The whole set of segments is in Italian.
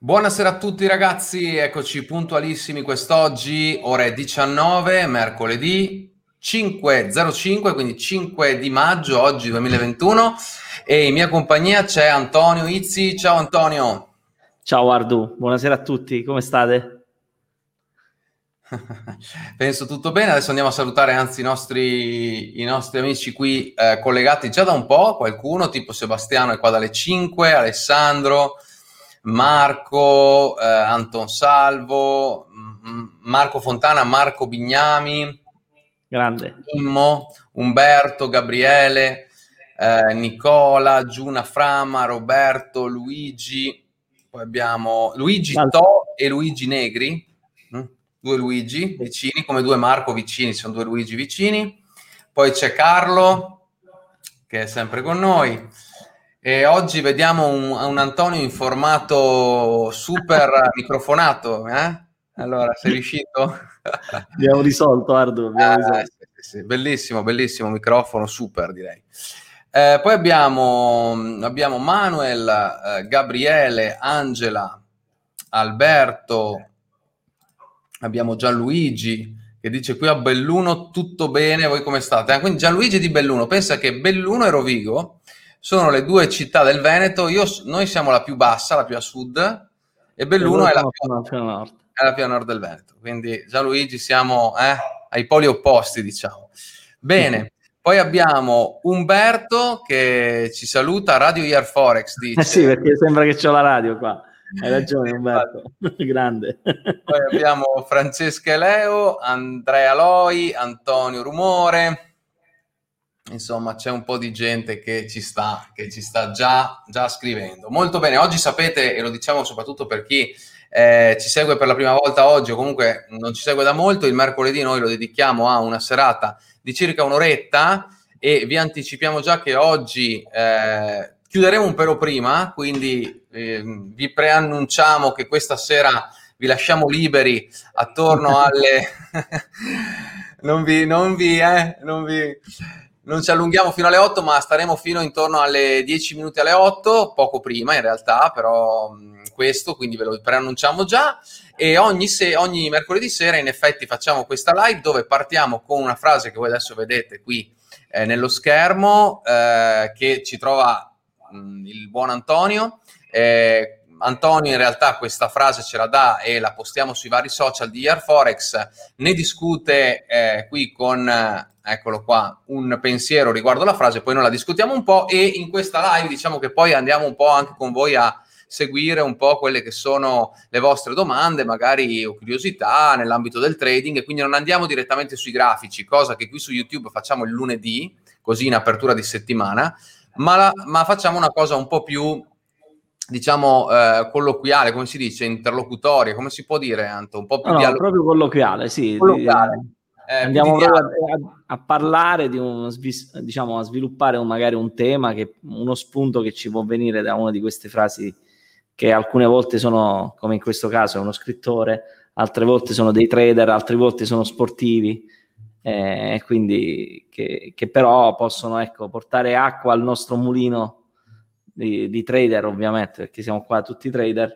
Buonasera a tutti ragazzi, eccoci puntualissimi quest'oggi, ore 19, mercoledì 5.05, quindi 5 di maggio, oggi 2021 e in mia compagnia c'è Antonio Izzi. Ciao Antonio. Ciao Ardu, buonasera a tutti, come state? Penso tutto bene, adesso andiamo a salutare anzi i nostri, i nostri amici qui eh, collegati già da un po', qualcuno tipo Sebastiano è qua dalle 5, Alessandro, Marco, eh, Anton Salvo, Marco Fontana, Marco Bignami, Grande. Immo, Umberto, Gabriele, eh, Nicola, Giuna Frama, Roberto, Luigi, poi abbiamo Luigi To e Luigi Negri, due Luigi vicini, come due Marco vicini, sono due Luigi vicini. Poi c'è Carlo, che è sempre con noi. E oggi vediamo un, un Antonio in formato super microfonato. Eh? Allora, sei riuscito? abbiamo risolto, Ardo. Abbiamo eh, risolto. Sì, sì, bellissimo, bellissimo microfono, super direi. Eh, poi abbiamo, abbiamo Manuel, eh, Gabriele, Angela, Alberto, abbiamo Gianluigi che dice qui a Belluno tutto bene, voi come state? Ah, quindi Gianluigi di Belluno, pensa che Belluno e Rovigo sono le due città del Veneto, Io, noi siamo la più bassa, la più a sud, e Belluno è la, più, è la più a nord del Veneto. Quindi Gianluigi siamo eh, ai poli opposti, diciamo. Bene, poi abbiamo Umberto che ci saluta, Radio Year Forex. Dice. Eh sì, perché sembra che c'ho la radio qua. Hai ragione Umberto, grande. Poi abbiamo Francesca Leo, Andrea Loi, Antonio Rumore. Insomma, c'è un po' di gente che ci sta, che ci sta già, già scrivendo. Molto bene, oggi sapete, e lo diciamo soprattutto per chi eh, ci segue per la prima volta oggi o comunque non ci segue da molto, il mercoledì noi lo dedichiamo a una serata di circa un'oretta e vi anticipiamo già che oggi eh, chiuderemo un pelo prima, quindi eh, vi preannunciamo che questa sera vi lasciamo liberi attorno alle... non vi... Non vi, eh, non vi non ci allunghiamo fino alle 8, ma staremo fino intorno alle 10 minuti alle 8, poco prima in realtà, però questo, quindi ve lo preannunciamo già. E ogni, se- ogni mercoledì sera in effetti facciamo questa live dove partiamo con una frase che voi adesso vedete qui eh, nello schermo, eh, che ci trova mh, il buon Antonio. Eh, Antonio in realtà questa frase ce la dà e la postiamo sui vari social di Year Forex, ne discute eh, qui con, eccolo qua, un pensiero riguardo la frase, poi noi la discutiamo un po' e in questa live diciamo che poi andiamo un po' anche con voi a seguire un po' quelle che sono le vostre domande, magari o curiosità nell'ambito del trading e quindi non andiamo direttamente sui grafici, cosa che qui su YouTube facciamo il lunedì, così in apertura di settimana, ma, la, ma facciamo una cosa un po' più diciamo eh, colloquiale, come si dice, interlocutoria, come si può dire Anto? Un po' più no, no, proprio colloquiale, sì. Colloquiale. Eh, Andiamo proprio a, a, parlare di un, diciamo, a sviluppare un, magari un tema, che, uno spunto che ci può venire da una di queste frasi che alcune volte sono, come in questo caso, uno scrittore, altre volte sono dei trader, altre volte sono sportivi, eh, quindi che, che però possono ecco, portare acqua al nostro mulino di, di trader ovviamente, perché siamo qua tutti trader,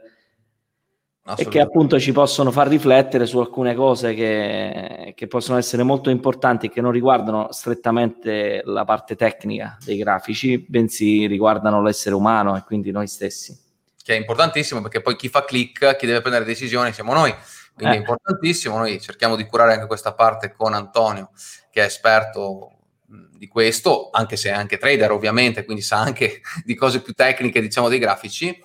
e che appunto ci possono far riflettere su alcune cose che, che, possono essere molto importanti e che non riguardano strettamente la parte tecnica dei grafici, bensì riguardano l'essere umano e quindi noi stessi. Che è importantissimo perché poi chi fa click, chi deve prendere decisioni siamo noi, quindi eh. è importantissimo, noi cerchiamo di curare anche questa parte con Antonio che è esperto di questo, anche se è anche trader ovviamente, quindi sa anche di cose più tecniche, diciamo, dei grafici.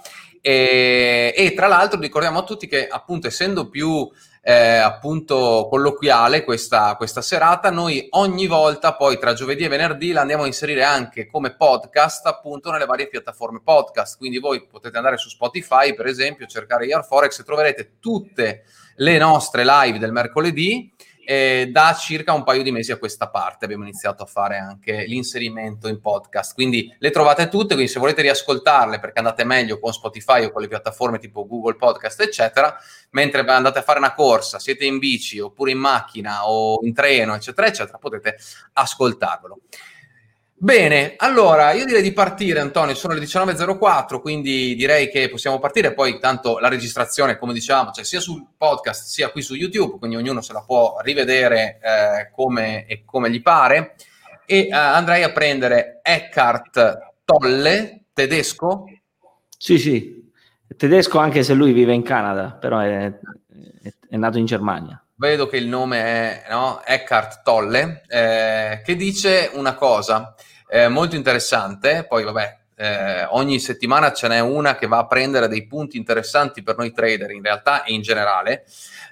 E, e tra l'altro ricordiamo a tutti che appunto essendo più eh, appunto colloquiale questa, questa serata, noi ogni volta poi tra giovedì e venerdì la andiamo a inserire anche come podcast appunto nelle varie piattaforme podcast. Quindi voi potete andare su Spotify per esempio, cercare Year Forex e troverete tutte le nostre live del mercoledì eh, da circa un paio di mesi a questa parte abbiamo iniziato a fare anche l'inserimento in podcast. Quindi le trovate tutte, quindi se volete riascoltarle perché andate meglio con Spotify o con le piattaforme tipo Google Podcast, eccetera, mentre andate a fare una corsa, siete in bici oppure in macchina o in treno, eccetera, eccetera, potete ascoltarvelo. Bene, allora io direi di partire Antonio, sono le 19.04, quindi direi che possiamo partire, poi tanto la registrazione come diciamo c'è sia sul podcast sia qui su YouTube, quindi ognuno se la può rivedere eh, come, e come gli pare. E eh, andrei a prendere Eckhart Tolle, tedesco? Sì, sì, tedesco anche se lui vive in Canada, però è, è, è nato in Germania vedo che il nome è no? Eckhart Tolle, eh, che dice una cosa eh, molto interessante, poi vabbè, eh, ogni settimana ce n'è una che va a prendere dei punti interessanti per noi trader in realtà e in generale,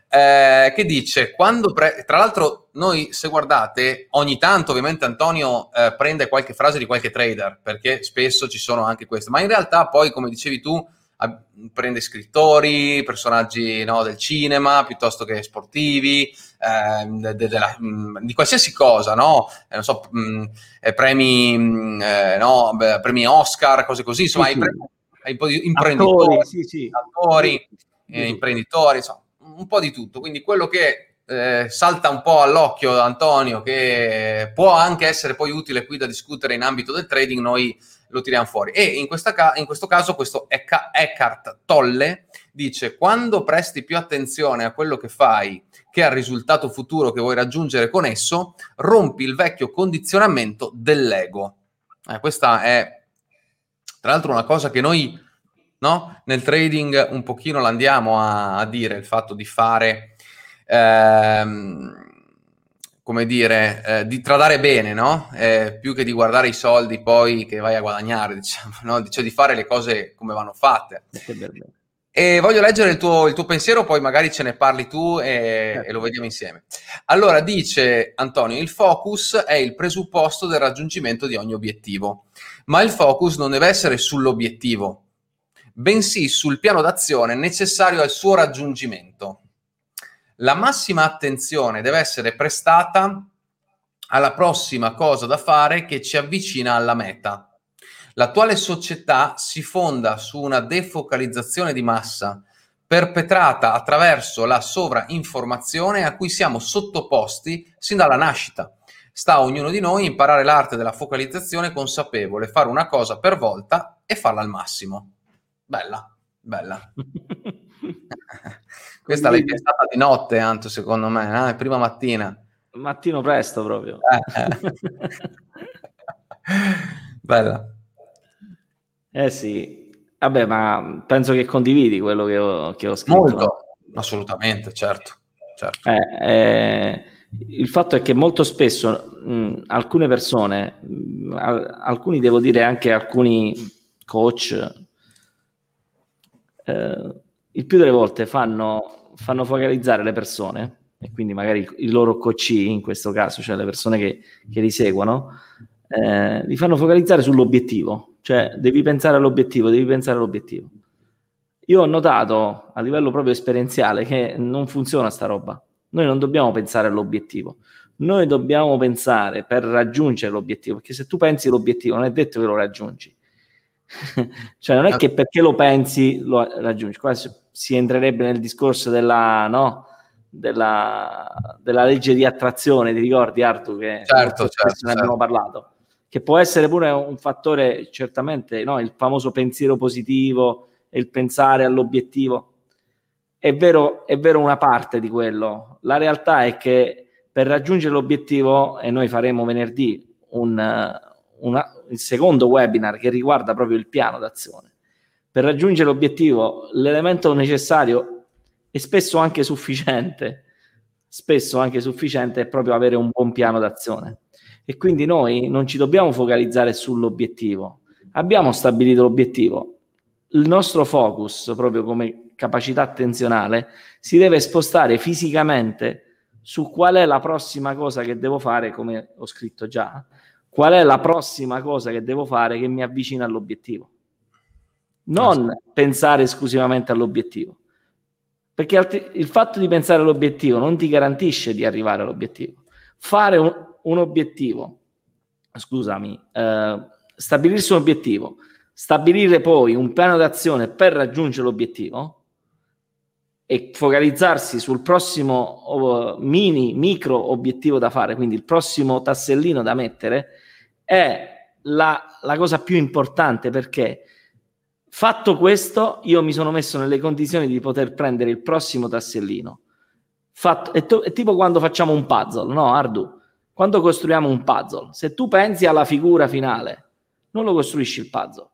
eh, che dice, quando pre- tra l'altro noi se guardate, ogni tanto ovviamente Antonio eh, prende qualche frase di qualche trader, perché spesso ci sono anche queste, ma in realtà poi come dicevi tu, prende scrittori, personaggi no, del cinema piuttosto che sportivi, eh, de, de, de la, mh, di qualsiasi cosa, no? Eh, non so, mh, eh, premi, mh, eh, no, beh, premi Oscar, cose così, insomma, sì, premi, po' di imprenditori, attori, sì, sì. attori eh, imprenditori, insomma, un po' di tutto. Quindi quello che eh, salta un po' all'occhio Antonio, che può anche essere poi utile qui da discutere in ambito del trading, noi lo tiriamo fuori. E in, ca- in questo caso questo Ecca- Eckhart Tolle dice quando presti più attenzione a quello che fai che al risultato futuro che vuoi raggiungere con esso, rompi il vecchio condizionamento dell'ego. Eh, questa è tra l'altro una cosa che noi no, nel trading un pochino l'andiamo a, a dire, il fatto di fare... Ehm, come dire, eh, di tradare bene, no? Eh, più che di guardare i soldi poi che vai a guadagnare, diciamo, no? Cioè di fare le cose come vanno fatte. E voglio leggere il tuo, il tuo, pensiero, poi magari ce ne parli tu e, certo. e, lo vediamo insieme. Allora, dice Antonio, il focus è il presupposto del raggiungimento di ogni obiettivo, ma il focus non deve essere sull'obiettivo, bensì sul piano d'azione necessario al suo raggiungimento la massima attenzione deve essere prestata alla prossima cosa da fare che ci avvicina alla meta. L'attuale società si fonda su una defocalizzazione di massa perpetrata attraverso la sovrainformazione a cui siamo sottoposti sin dalla nascita. Sta a ognuno di noi imparare l'arte della focalizzazione consapevole, fare una cosa per volta e farla al massimo. Bella, bella. Questa l'hai pensata di notte, Anto, secondo me, eh? prima mattina. Mattino presto proprio. Eh, eh. Bella. Eh sì, vabbè, ma penso che condividi quello che ho, che ho scritto. Molto, assolutamente, certo. certo. Eh, eh, il fatto è che molto spesso mh, alcune persone, mh, alcuni devo dire anche alcuni coach, eh, il più delle volte fanno, fanno focalizzare le persone, e quindi magari i loro coach in questo caso, cioè le persone che, che li seguono, eh, li fanno focalizzare sull'obiettivo, cioè devi pensare all'obiettivo, devi pensare all'obiettivo. Io ho notato a livello proprio esperienziale che non funziona sta roba. Noi non dobbiamo pensare all'obiettivo, noi dobbiamo pensare per raggiungere l'obiettivo, perché se tu pensi all'obiettivo non è detto che lo raggiungi. cioè non è che perché lo pensi lo raggiungi. Qua si entrerebbe nel discorso della, no? della, della legge di attrazione, ti ricordi Artu che certo, certo, ne abbiamo certo. parlato? Che può essere pure un fattore, certamente, no? il famoso pensiero positivo e il pensare all'obiettivo. È vero, è vero una parte di quello. La realtà è che per raggiungere l'obiettivo, e noi faremo venerdì un, una, il secondo webinar che riguarda proprio il piano d'azione per raggiungere l'obiettivo, l'elemento necessario e spesso anche sufficiente, spesso anche sufficiente è proprio avere un buon piano d'azione. E quindi noi non ci dobbiamo focalizzare sull'obiettivo. Abbiamo stabilito l'obiettivo. Il nostro focus, proprio come capacità attenzionale, si deve spostare fisicamente su qual è la prossima cosa che devo fare, come ho scritto già, qual è la prossima cosa che devo fare che mi avvicina all'obiettivo non pensare esclusivamente all'obiettivo. Perché altri, il fatto di pensare all'obiettivo non ti garantisce di arrivare all'obiettivo. Fare un, un obiettivo, scusami, eh, stabilirsi un obiettivo, stabilire poi un piano d'azione per raggiungere l'obiettivo e focalizzarsi sul prossimo oh, mini, micro obiettivo da fare, quindi il prossimo tassellino da mettere, è la, la cosa più importante perché fatto questo io mi sono messo nelle condizioni di poter prendere il prossimo tassellino. Fatto, è, to- è tipo quando facciamo un puzzle, no Ardu? Quando costruiamo un puzzle, se tu pensi alla figura finale, non lo costruisci il puzzle.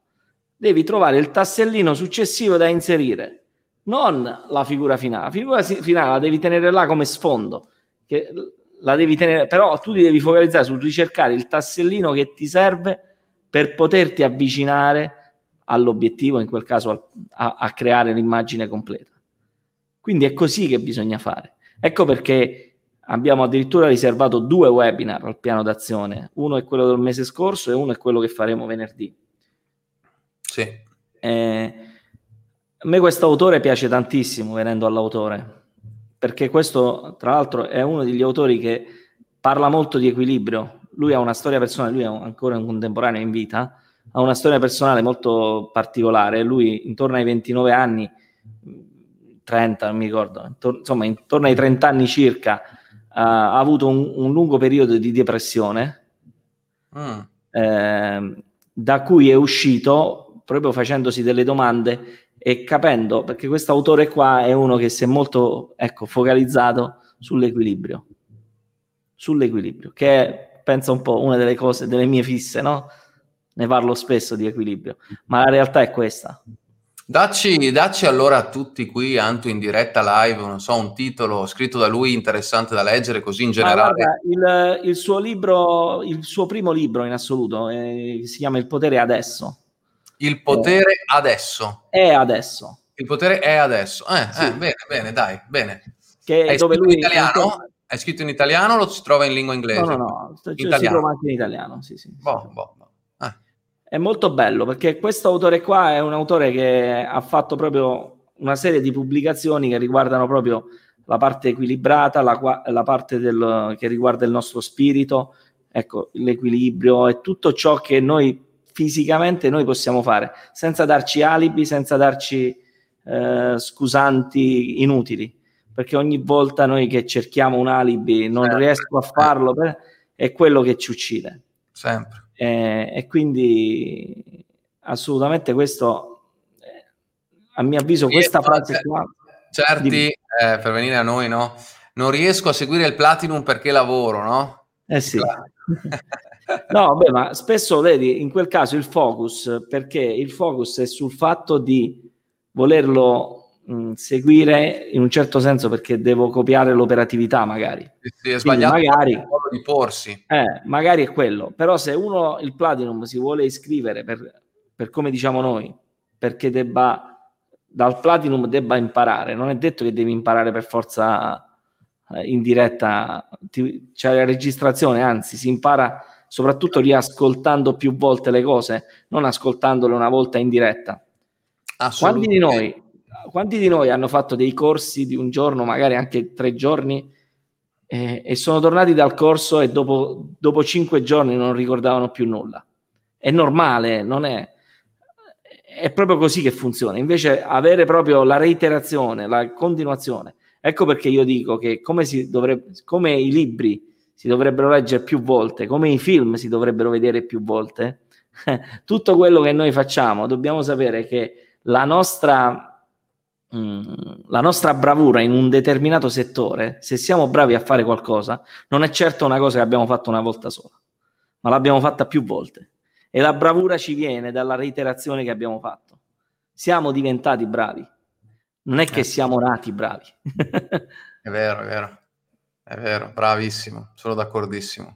Devi trovare il tassellino successivo da inserire, non la figura finale. La figura finale la devi tenere là come sfondo, che la devi tenere, però tu ti devi focalizzare sul ricercare il tassellino che ti serve per poterti avvicinare all'obiettivo, in quel caso a, a creare l'immagine completa. Quindi è così che bisogna fare. Ecco perché abbiamo addirittura riservato due webinar al piano d'azione. Uno è quello del mese scorso e uno è quello che faremo venerdì. Sì. Eh, a me questo autore piace tantissimo, venendo all'autore perché questo tra l'altro è uno degli autori che parla molto di equilibrio. Lui ha una storia personale, lui è ancora un contemporaneo in vita, ha una storia personale molto particolare. Lui intorno ai 29 anni, 30 non mi ricordo, intorno, insomma intorno ai 30 anni circa, uh, ha avuto un, un, lungo periodo di depressione, mm. eh, da cui è uscito proprio facendosi delle domande e capendo, perché questo autore qua è uno che si è molto ecco, focalizzato sull'equilibrio, sull'equilibrio, che è, penso un po' una delle cose, delle mie fisse, no? Ne parlo spesso di equilibrio, ma la realtà è questa. Dacci, dacci allora a tutti qui, Anto, in diretta live, non so, un titolo scritto da lui interessante da leggere, così in generale. Guarda, il, il, suo libro, il suo primo libro in assoluto, eh, si chiama Il potere adesso il potere adesso. È adesso. Il potere è adesso. Eh, sì. eh bene, bene, dai, bene. Che è dove lui in italiano? È scritto in italiano o lo si trova in lingua inglese? No, no, no, cioè, si trova anche in italiano, sì, sì. Boh, boh, boh. Eh. È molto bello perché questo autore qua è un autore che ha fatto proprio una serie di pubblicazioni che riguardano proprio la parte equilibrata, la, la parte del, che riguarda il nostro spirito, ecco, l'equilibrio e tutto ciò che noi fisicamente noi possiamo fare, senza darci alibi, senza darci eh, scusanti inutili, perché ogni volta noi che cerchiamo un alibi non certo. riesco a farlo, per, è quello che ci uccide. Sempre. Eh, e quindi assolutamente questo, eh, a mio avviso, questa frase qua... Certi, di... eh, per venire a noi, no? Non riesco a seguire il Platinum perché lavoro, no? Eh sì. No, beh, ma spesso vedi in quel caso il focus, perché il focus è sul fatto di volerlo mh, seguire in un certo senso perché devo copiare l'operatività, magari. Sì, è sbagliato magari, il modo di porsi. Eh, magari è quello, però se uno il Platinum si vuole iscrivere per, per come diciamo noi, perché debba dal Platinum debba imparare, non è detto che devi imparare per forza eh, in diretta, ti, c'è la registrazione, anzi si impara soprattutto riascoltando più volte le cose, non ascoltandole una volta in diretta. Quanti di, noi, quanti di noi hanno fatto dei corsi di un giorno, magari anche tre giorni, eh, e sono tornati dal corso e dopo, dopo cinque giorni non ricordavano più nulla? È normale, non è è proprio così che funziona. Invece avere proprio la reiterazione, la continuazione. Ecco perché io dico che come, dovrebbe, come i libri si dovrebbero leggere più volte, come i film si dovrebbero vedere più volte. Tutto quello che noi facciamo, dobbiamo sapere che la nostra, mh, mm, la nostra bravura in un determinato settore, se siamo bravi a fare qualcosa, non è certo una cosa che abbiamo fatto una volta sola, ma l'abbiamo fatta più volte. E la bravura ci viene dalla reiterazione che abbiamo fatto. Siamo diventati bravi, non è che eh. siamo nati bravi. è vero, è vero. È vero, bravissimo, sono d'accordissimo.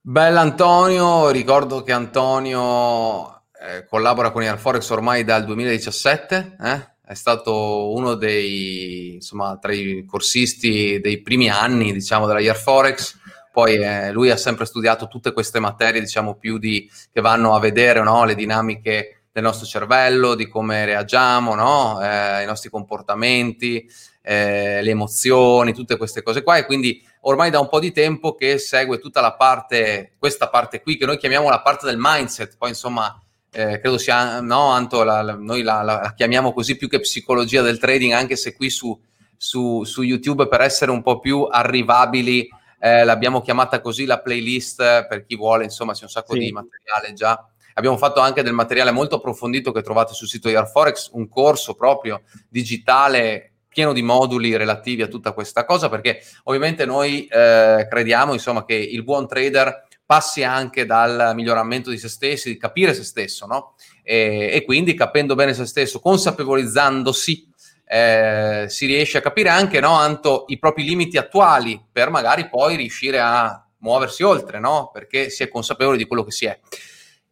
Bella Antonio, ricordo che Antonio eh, collabora con Forex ormai dal 2017, eh? è stato uno dei, insomma, tra i corsisti dei primi anni, diciamo, della Forex. Poi eh, lui ha sempre studiato tutte queste materie, diciamo, più di, che vanno a vedere no? le dinamiche del nostro cervello, di come reagiamo, no? eh, i nostri comportamenti, eh, le emozioni, tutte queste cose qua e quindi ormai da un po' di tempo che segue tutta la parte, questa parte qui che noi chiamiamo la parte del mindset, poi insomma eh, credo sia, no Anto, la, la, noi la, la, chiamiamo così più che psicologia del trading, anche se qui su, su, su YouTube per essere un po' più arrivabili eh, l'abbiamo chiamata così la playlist per chi vuole, insomma c'è un sacco sì. di materiale già. Abbiamo fatto anche del materiale molto approfondito che trovate sul sito di Airforex, un corso proprio digitale pieno di moduli relativi a tutta questa cosa, perché ovviamente noi eh, crediamo insomma, che il buon trader passi anche dal miglioramento di se stessi, di capire se stesso, no? E, e quindi capendo bene se stesso, consapevolizzandosi, eh, si riesce a capire anche, no, Anto, i propri limiti attuali per magari poi riuscire a muoversi oltre, no? Perché si è consapevoli di quello che si è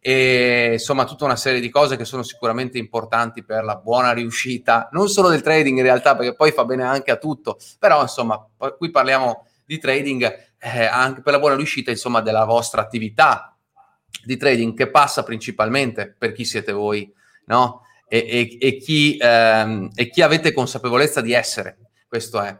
e insomma tutta una serie di cose che sono sicuramente importanti per la buona riuscita, non solo del trading in realtà, perché poi fa bene anche a tutto, però insomma qui parliamo di trading eh, anche per la buona riuscita insomma della vostra attività di trading che passa principalmente per chi siete voi, no? E, e, e, chi, ehm, e chi avete consapevolezza di essere, questo è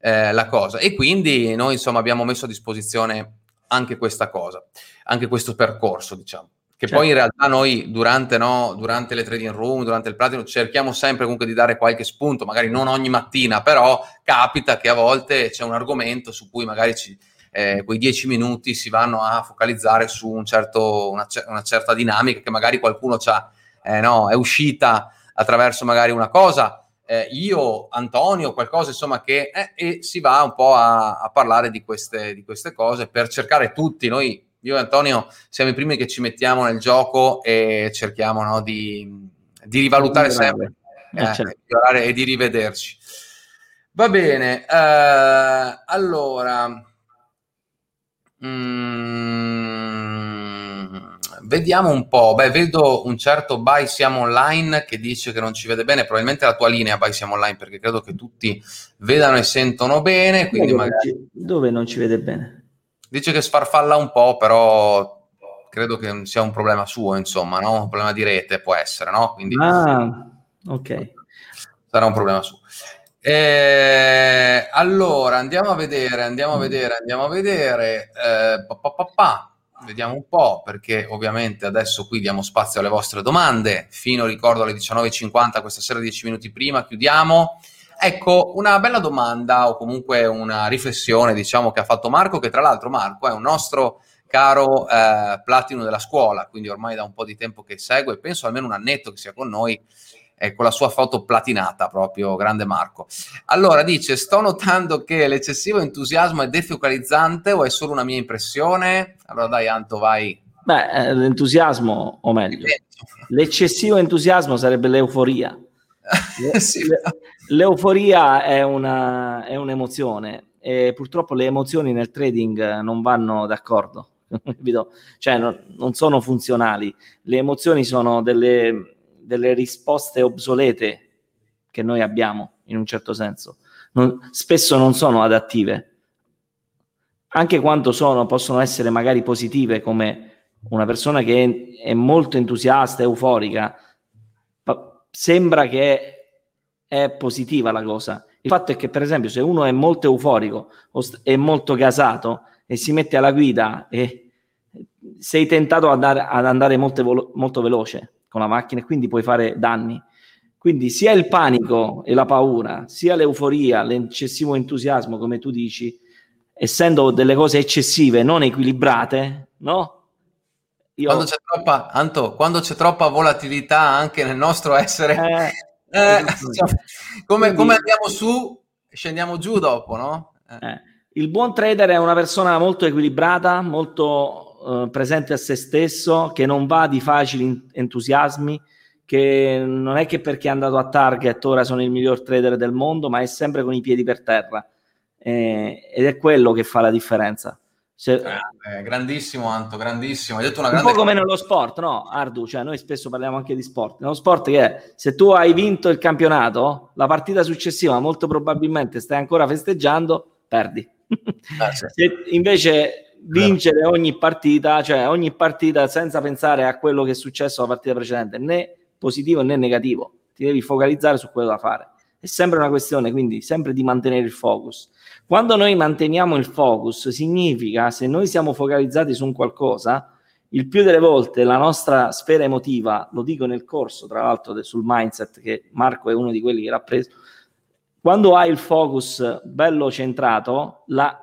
eh, la cosa. E quindi noi insomma abbiamo messo a disposizione anche questa cosa, anche questo percorso, diciamo. Che certo. poi in realtà noi durante, no, durante, le trading room, durante il platino, cerchiamo sempre comunque di dare qualche spunto, magari non ogni mattina, però capita che a volte c'è un argomento su cui magari ci, eh, quei dieci minuti si vanno a focalizzare su un certo, una, una, certa dinamica che magari qualcuno eh, no, è uscita attraverso magari una cosa, eh, io, Antonio, qualcosa insomma che eh, e si va un po' a, a parlare di queste, di queste cose per cercare tutti, noi io e Antonio siamo i primi che ci mettiamo nel gioco e cerchiamo no, di, di, rivalutare sempre eh, eh, certo. e di rivederci. Va bene, uh, allora, mm, vediamo un po'. Beh, vedo un certo By Siamo Online che dice che non ci vede bene, probabilmente la tua linea By Siamo Online perché credo che tutti vedano e sentono bene. Quindi dove, magari... dove non ci vede bene? Dice che sfarfalla un po', però credo che sia un problema suo, insomma, no? Un problema di rete può essere, no? Quindi, ah, ok. Sarà un problema suo. Eh, allora, andiamo a vedere, andiamo a vedere, andiamo a vedere. Eh, pa, pa, pa, Vediamo un po', perché ovviamente adesso qui diamo spazio alle vostre domande. Fino, ricordo, alle 19.50, questa sera 10 minuti prima, chiudiamo. Ecco, una bella domanda o comunque una riflessione, diciamo, che ha fatto Marco, che tra l'altro Marco è un nostro caro eh, platino della scuola, quindi ormai da un po' di tempo che segue, penso almeno un annetto che sia con noi, eh, con la sua foto platinata proprio, grande Marco. Allora dice, sto notando che l'eccessivo entusiasmo è defocalizzante o è solo una mia impressione? Allora dai Anto, vai. Beh, eh, l'entusiasmo, o meglio, l'eccessivo entusiasmo sarebbe l'euforia. sì. L'euforia è, una, è un'emozione e purtroppo le emozioni nel trading non vanno d'accordo, cioè non, non, sono funzionali. Le emozioni sono delle, delle, risposte obsolete che noi abbiamo in un certo senso. Non, spesso non sono adattive, anche quando sono, possono essere magari positive, come una persona che è, è molto entusiasta, euforica, sembra che è positiva la cosa. Il fatto è che, per esempio, se uno è molto euforico o è molto gasato e si mette alla guida e sei tentato ad andare, ad andare molto, velo- molto veloce con la macchina e quindi puoi fare danni. Quindi sia il panico e la paura, sia l'euforia, l'eccessivo entusiasmo, come tu dici, essendo delle cose eccessive, non equilibrate, no? Io... Quando c'è troppa, Anto, quando c'è troppa volatilità anche nel nostro essere, eh, eh, come, come, andiamo su, scendiamo giù dopo, no? Eh. eh. Il buon trader è una persona molto equilibrata, molto eh, presente a se stesso, che non va di facili entusiasmi, che non è che perché è andato a target ora sono il miglior trader del mondo, ma è sempre con i piedi per terra. Eh, ed è quello che fa la differenza. Se... Eh, grandissimo Anto, grandissimo. Hai detto una grande un po' come nello sport, no? Ardu, cioè noi spesso parliamo anche di sport. Nello sport che è, se tu hai vinto il campionato, la partita successiva molto probabilmente stai ancora festeggiando, perdi. Ah, se invece vincere ogni partita, cioè ogni partita senza pensare a quello che è successo la partita precedente, né positivo né negativo, ti devi focalizzare su quello da fare. È sempre una questione, quindi, sempre di mantenere il focus. Quando noi manteniamo il focus, significa se noi siamo focalizzati su un qualcosa, il più delle volte la nostra sfera emotiva, lo dico nel corso, tra l'altro, sul mindset, che Marco è uno di quelli che l'ha preso, quando hai il focus bello centrato, la,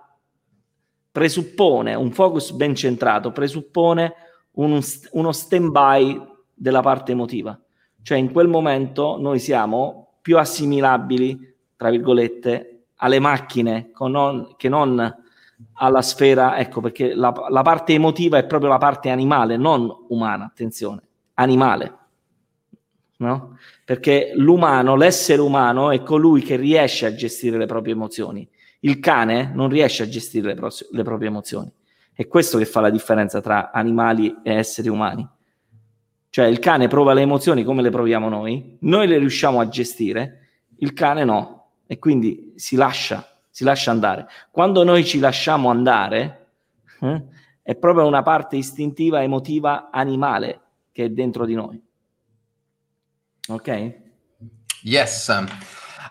presuppone un focus ben centrato, presuppone un, uno stand-by della parte emotiva. Cioè in quel momento noi siamo più assimilabili, tra virgolette, alle macchine non, che non alla sfera, ecco perché la, la parte emotiva è proprio la parte animale, non umana, attenzione, animale. No? Perché l'umano, l'essere umano è colui che riesce a gestire le proprie emozioni. Il cane non riesce a gestire le, pro- le proprie emozioni. È questo che fa la differenza tra animali e esseri umani. Cioè il cane prova le emozioni come le proviamo noi, noi le riusciamo a gestire, il cane no, e quindi si lascia, si lascia andare. Quando noi ci lasciamo andare, eh, è proprio una parte istintiva, emotiva, animale che è dentro di noi. Ok? Yes.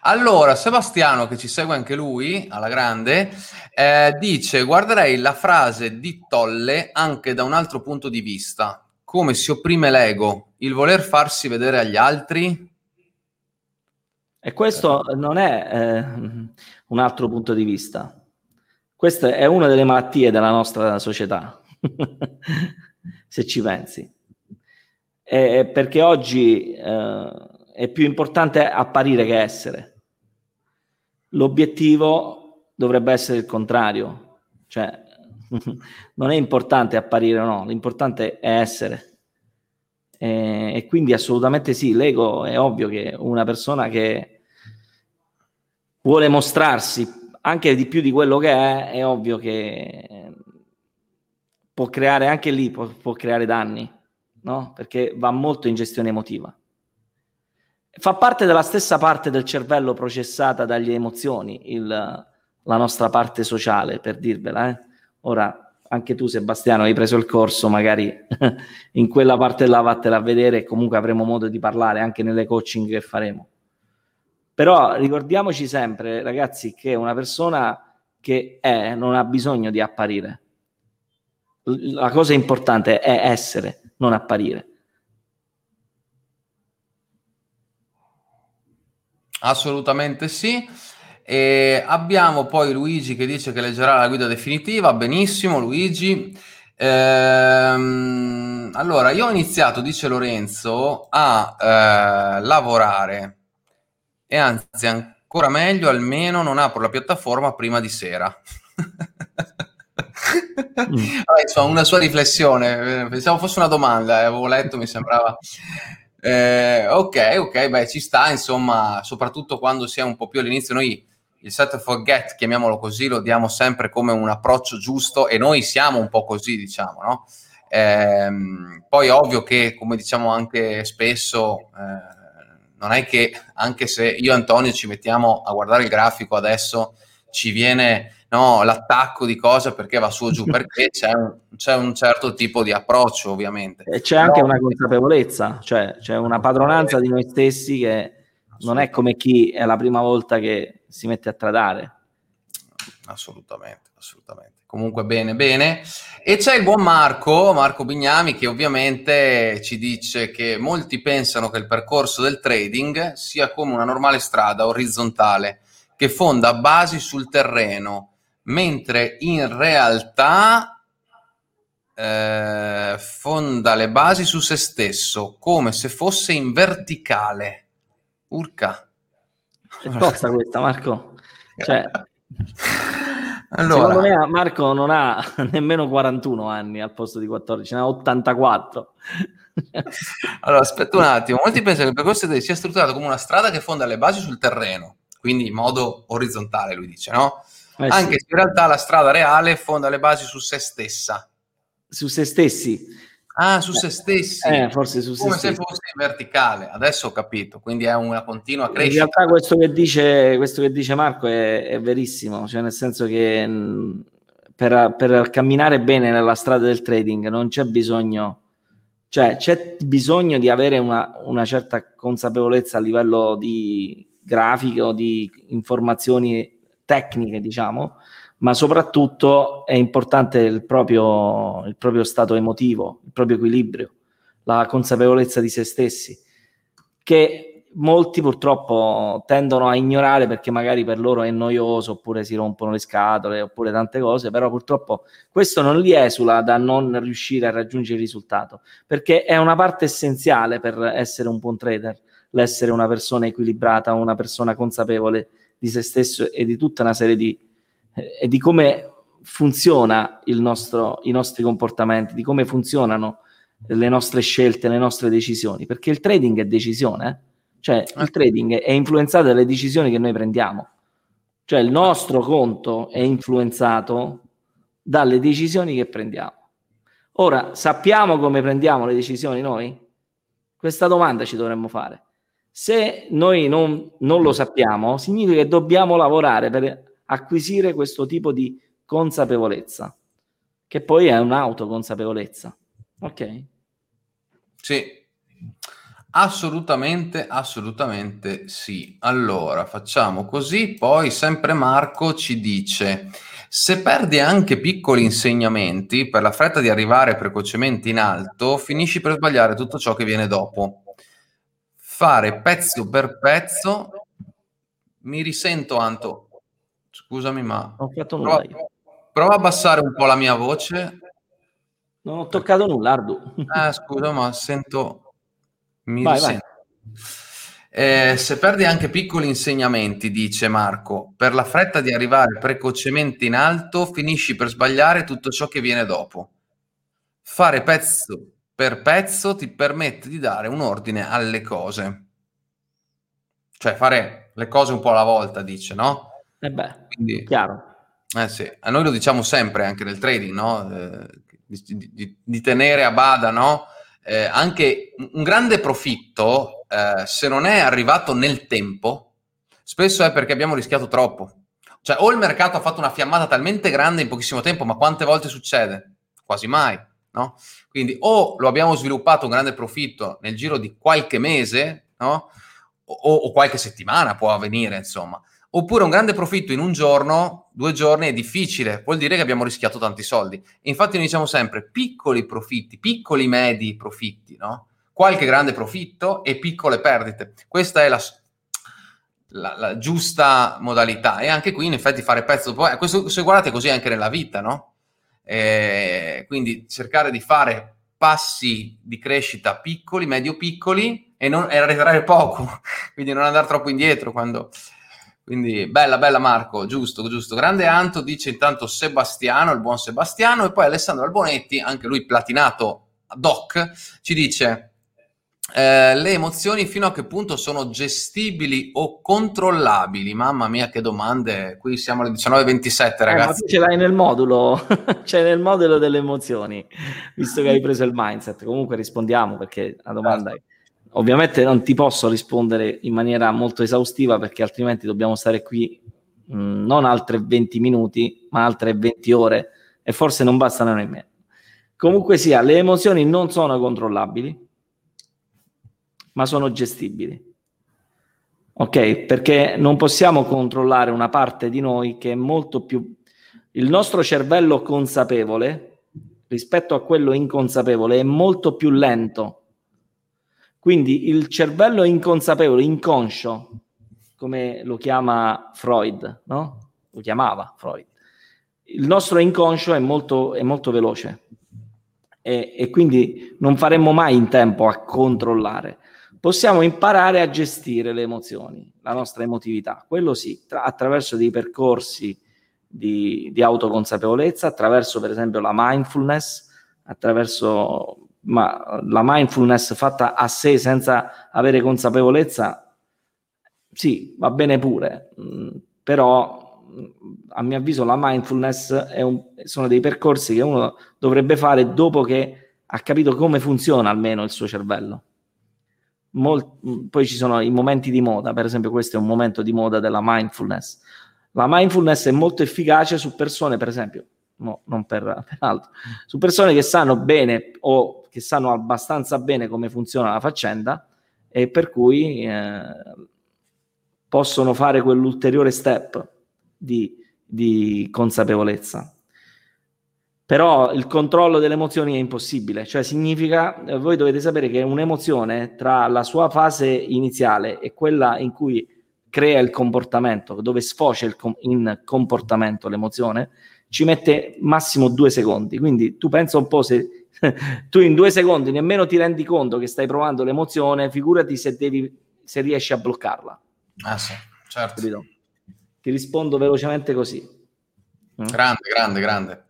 Allora, Sebastiano, che ci segue anche lui, alla grande, eh, dice, guarderei la frase di Tolle anche da un altro punto di vista, come si opprime l'ego, il voler farsi vedere agli altri? E questo non è eh, un altro punto di vista. Questa è una delle malattie della nostra società, se ci pensi. È perché oggi eh, è più importante apparire che essere. L'obiettivo dovrebbe essere il contrario, cioè non è importante apparire o no, l'importante è essere. E, e, quindi assolutamente sì, l'ego è ovvio che una persona che vuole mostrarsi anche di più di quello che è, è ovvio che può creare anche lì, può, può creare danni, no? Perché va molto in gestione emotiva. Fa parte della stessa parte del cervello processata dalle emozioni, il, la nostra parte sociale, per dirvela, eh? Ora, anche tu Sebastiano hai preso il corso, magari in quella parte là vattela a vedere e comunque avremo modo di parlare anche nelle coaching che faremo. Però ricordiamoci sempre, ragazzi, che una persona che è non ha bisogno di apparire. La cosa importante è essere, non apparire. Assolutamente sì. E abbiamo poi Luigi che dice che leggerà la guida definitiva. Benissimo, Luigi. Ehm, allora, io ho iniziato, dice Lorenzo, a eh, lavorare e anzi, ancora meglio, almeno non apro la piattaforma prima di sera. mm. Insomma, una sua riflessione, pensavo fosse una domanda, eh, avevo letto, mi sembrava eh, ok, ok, beh, ci sta, insomma, soprattutto quando si è un po' più all'inizio. Noi il set forget, chiamiamolo così, lo diamo sempre come un approccio giusto e noi siamo un po' così, diciamo, no? Ehm, poi ovvio che, come diciamo anche spesso, eh, non è che anche se io e Antonio ci mettiamo a guardare il grafico adesso, ci viene no, l'attacco di cosa perché va su o giù, perché c'è un, c'è un certo tipo di approccio ovviamente. E c'è anche una consapevolezza, cioè c'è una padronanza di noi stessi che non è come chi è la prima volta che si mette a tradare. Assolutamente, assolutamente. Comunque bene, bene. E c'è il buon Marco, Marco Bignami, che ovviamente ci dice che molti pensano che il percorso del trading sia come una normale strada orizzontale che fonda basi sul terreno, mentre in realtà eh, fonda le basi su se stesso, come se fosse in verticale. Urca. È tosta questa, Marco. Cioè, allora. Secondo me Marco non ha nemmeno 41 anni al posto di 14, ne ha 84. allora, aspetta un attimo. Molti pensano che il percorso sia strutturato come una strada che fonda le basi sul terreno, quindi in modo orizzontale, lui dice, no? Eh Anche sì. se in realtà la strada reale fonda le basi su se stessa. Su se stessi. Ah, su se stessi. Eh, forse su Come se se fosse in verticale. Adesso ho capito, quindi è una continua crescita. In realtà questo che dice, questo che dice Marco è, è, verissimo, cioè nel senso che mh, per, per, camminare bene nella strada del trading non c'è bisogno, cioè c'è bisogno di avere una, una certa consapevolezza a livello di grafico, di informazioni tecniche, diciamo, ma soprattutto è importante il proprio, il proprio stato emotivo, il proprio equilibrio, la consapevolezza di se stessi, che molti purtroppo tendono a ignorare perché magari per loro è noioso oppure si rompono le scatole oppure tante cose, però purtroppo questo non li esula da non riuscire a raggiungere il risultato, perché è una parte essenziale per essere un buon trader, l'essere una persona equilibrata, una persona consapevole di se stesso e di tutta una serie di... E di come funziona nostro, i nostri comportamenti, di come funzionano le nostre scelte, le nostre decisioni, perché il trading è decisione, eh? cioè il eh. trading è influenzato dalle decisioni che noi prendiamo, cioè il nostro conto è influenzato dalle decisioni che prendiamo. Ora, sappiamo come prendiamo le decisioni noi? Questa domanda ci dovremmo fare. Se noi non, non lo sappiamo, significa che dobbiamo lavorare per acquisire questo tipo di consapevolezza, che poi è un'autoconsapevolezza. Ok? Sì, assolutamente, assolutamente sì. Allora, facciamo così, poi sempre Marco ci dice... Se perdi anche piccoli insegnamenti per la fretta di arrivare precocemente in alto, finisci per sbagliare tutto ciò che viene dopo. Fare pezzo per pezzo, mi risento Anto. Scusami, ma ho fatto nulla prova, a abbassare un po' la mia voce non ho toccato nulla, Ardu. Ah, scusa, ma sento... Mi vai, vai. Eh, se perdi anche piccoli insegnamenti, dice Marco, per la fretta di arrivare precocemente in alto, finisci per sbagliare tutto ciò che viene dopo. Fare pezzo per pezzo ti permette di dare un ordine alle cose. Cioè fare le cose un po' alla volta, dice, no? Eh beh, Quindi, chiaro. Eh sì, a noi lo diciamo sempre anche nel trading, no? Eh, di, di, di tenere a bada, no? Eh, anche un grande profitto, eh, se non è arrivato nel tempo, spesso è perché abbiamo rischiato troppo. Cioè, o il mercato ha fatto una fiammata talmente grande in pochissimo tempo, ma quante volte succede? Quasi mai, no? Quindi o lo abbiamo sviluppato un grande profitto nel giro di qualche mese, no? O, o qualche settimana può avvenire, insomma. Oppure un grande profitto in un giorno, due giorni è difficile, vuol dire che abbiamo rischiato tanti soldi. Infatti noi diciamo sempre piccoli profitti, piccoli medi profitti, no? Qualche grande profitto e piccole perdite. Questa è la, la, la giusta modalità. E anche qui in effetti fare pezzo, poi, questo se guardate così anche nella vita, no? E quindi cercare di fare passi di crescita piccoli, medio piccoli e, non, e arretrare poco, quindi non andare troppo indietro quando quindi bella, bella Marco, giusto, giusto. Grande Anto dice intanto Sebastiano, il buon Sebastiano, e poi Alessandro Albonetti, anche lui platinato doc, ci dice eh, le emozioni fino a che punto sono gestibili o controllabili? Mamma mia, che domande! Qui siamo alle 19.27, ragazzi. Eh, ce l'hai nel modulo, c'è nel modulo delle emozioni, visto che hai preso il mindset. Comunque rispondiamo perché la domanda è Ovviamente non ti posso rispondere in maniera molto esaustiva perché altrimenti dobbiamo stare qui mh, mm, non altre 20 minuti, ma altre 20 ore e forse non bastano nemmeno. Comunque sia, le emozioni non sono controllabili, ma sono gestibili. Ok? Perché non possiamo controllare una parte di noi che è molto più... Il nostro cervello consapevole rispetto a quello inconsapevole è molto più lento quindi il cervello inconsapevole, inconscio, come lo chiama Freud, no? Lo chiamava Freud. Il nostro inconscio è molto, è molto veloce e, e quindi non faremmo mai in tempo a controllare. Possiamo imparare a gestire le emozioni, la nostra emotività, quello sì, tra, attraverso dei percorsi di, di autoconsapevolezza, attraverso per esempio la mindfulness, attraverso ma la mindfulness fatta a sé senza avere consapevolezza, sì, va bene pure, mm, però mm, a mio avviso la mindfulness un, sono dei percorsi che uno dovrebbe fare dopo che ha capito come funziona almeno il suo cervello. Mol, mm, poi ci sono i momenti di moda, per esempio questo è un momento di moda della mindfulness. La mindfulness è molto efficace su persone, per esempio, no, non per, per altro, su persone che sanno bene o che sanno abbastanza bene come funziona la faccenda e per cui eh, possono fare quell'ulteriore step di, di consapevolezza. però il controllo delle emozioni è impossibile, cioè significa, eh, voi dovete sapere che un'emozione tra la sua fase iniziale e quella in cui crea il comportamento, dove sfocia com- in comportamento l'emozione, ci mette massimo due secondi. Quindi tu pensa un po' se tu in due secondi nemmeno ti rendi conto che stai provando l'emozione, figurati se, devi, se riesci a bloccarla. Ah sì, certo. Capito? Ti rispondo velocemente così. Grande, grande, grande.